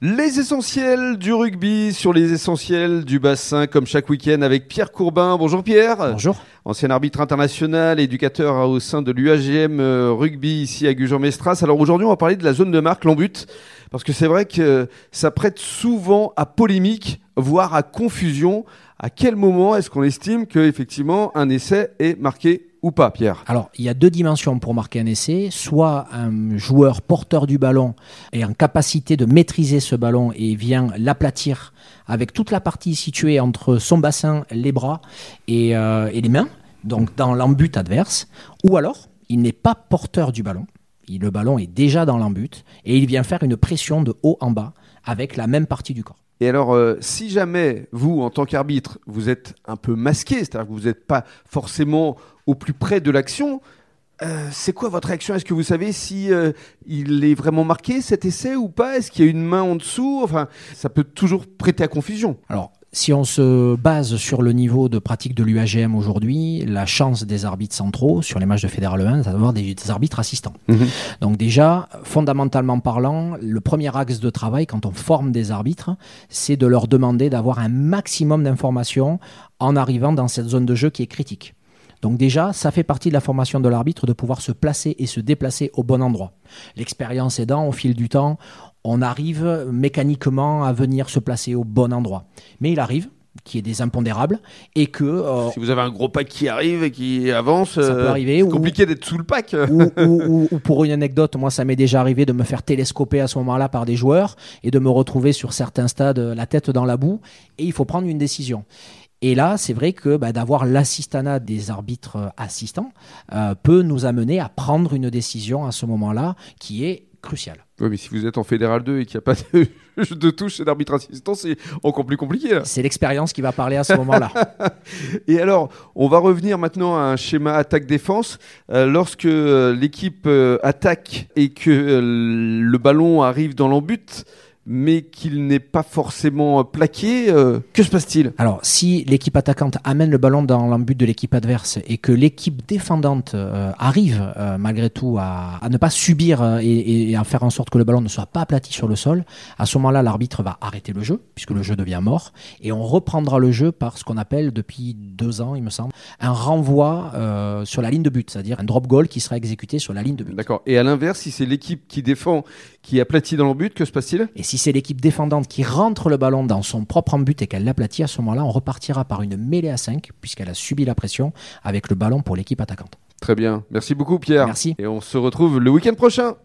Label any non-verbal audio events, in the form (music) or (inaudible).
Les essentiels du rugby sur les essentiels du bassin, comme chaque week-end avec Pierre Courbin. Bonjour Pierre. Bonjour. Ancien arbitre international, éducateur au sein de l'UAGM euh, Rugby ici à Gujan-Mestras. Alors aujourd'hui, on va parler de la zone de marque, l'embut, parce que c'est vrai que ça prête souvent à polémique, voire à confusion. À quel moment est-ce qu'on estime que effectivement un essai est marqué ou pas, Pierre? Alors, il y a deux dimensions pour marquer un essai. Soit un joueur porteur du ballon est en capacité de maîtriser ce ballon et vient l'aplatir avec toute la partie située entre son bassin, les bras et, euh, les mains, donc dans l'embut adverse. Ou alors, il n'est pas porteur du ballon. Le ballon est déjà dans l'embut et il vient faire une pression de haut en bas avec la même partie du corps. Et alors, euh, si jamais vous, en tant qu'arbitre, vous êtes un peu masqué, c'est-à-dire que vous n'êtes pas forcément au plus près de l'action, euh, c'est quoi votre réaction? Est-ce que vous savez si euh, il est vraiment marqué cet essai ou pas? Est-ce qu'il y a une main en dessous? Enfin, ça peut toujours prêter à confusion. Alors, si on se base sur le niveau de pratique de l'UAGM aujourd'hui, la chance des arbitres centraux sur les matchs de Fédéral 1, c'est d'avoir des, des arbitres assistants. Donc déjà, fondamentalement parlant, le premier axe de travail quand on forme des arbitres, c'est de leur demander d'avoir un maximum d'informations en arrivant dans cette zone de jeu qui est critique. Donc déjà, ça fait partie de la formation de l'arbitre de pouvoir se placer et se déplacer au bon endroit. L'expérience aidant, au fil du temps, on arrive mécaniquement à venir se placer au bon endroit. Mais il arrive qu'il y ait des impondérables et que euh, Si vous avez un gros pack qui arrive et qui avance, Ça peut euh, arriver, c'est ou- compliqué d'être sous le pack. (laughs) ou, ou- ou- ou pour une anecdote, moi ça m'est déjà arrivé de me faire télescoper à ce moment-là par des joueurs et de me retrouver sur certains stades euh, la tête dans la boue et il faut prendre une décision. Et là, c'est vrai que bah, d'avoir l'assistanat des arbitres assistants euh, peut nous amener à prendre une décision à ce moment-là qui est cruciale. Oui, mais si vous êtes en Fédéral 2 et qu'il n'y a pas de, (laughs) de touche et d'arbitre assistant, c'est encore plus compliqué. C'est l'expérience qui va parler à ce moment-là. (laughs) Et alors, on va revenir maintenant à un schéma attaque-défense. Euh, lorsque euh, l'équipe euh, attaque et que euh, le ballon arrive dans l'embut, mais qu'il n'est pas forcément plaqué, euh, que se passe-t-il? Alors, si l'équipe attaquante amène le ballon dans l'embut de l'équipe adverse et que l'équipe défendante euh, arrive euh, malgré tout à, à ne pas subir euh, et, et à faire en sorte que le ballon ne soit pas aplati sur le sol, à ce moment-là, l'arbitre va arrêter le jeu puisque le jeu devient mort et on reprendra le jeu par ce qu'on appelle depuis deux ans, il me semble, un renvoi euh, sur la ligne de but, c'est-à-dire un drop goal qui sera exécuté sur la ligne de but. D'accord. Et à l'inverse, si c'est l'équipe qui défend, qui aplatit dans l'embut, que se passe-t-il? Et si c'est l'équipe défendante qui rentre le ballon dans son propre embut et qu'elle l'aplatit, à ce moment-là, on repartira par une mêlée à 5 puisqu'elle a subi la pression avec le ballon pour l'équipe attaquante. Très bien. Merci beaucoup, Pierre. Merci. Et on se retrouve le week-end prochain.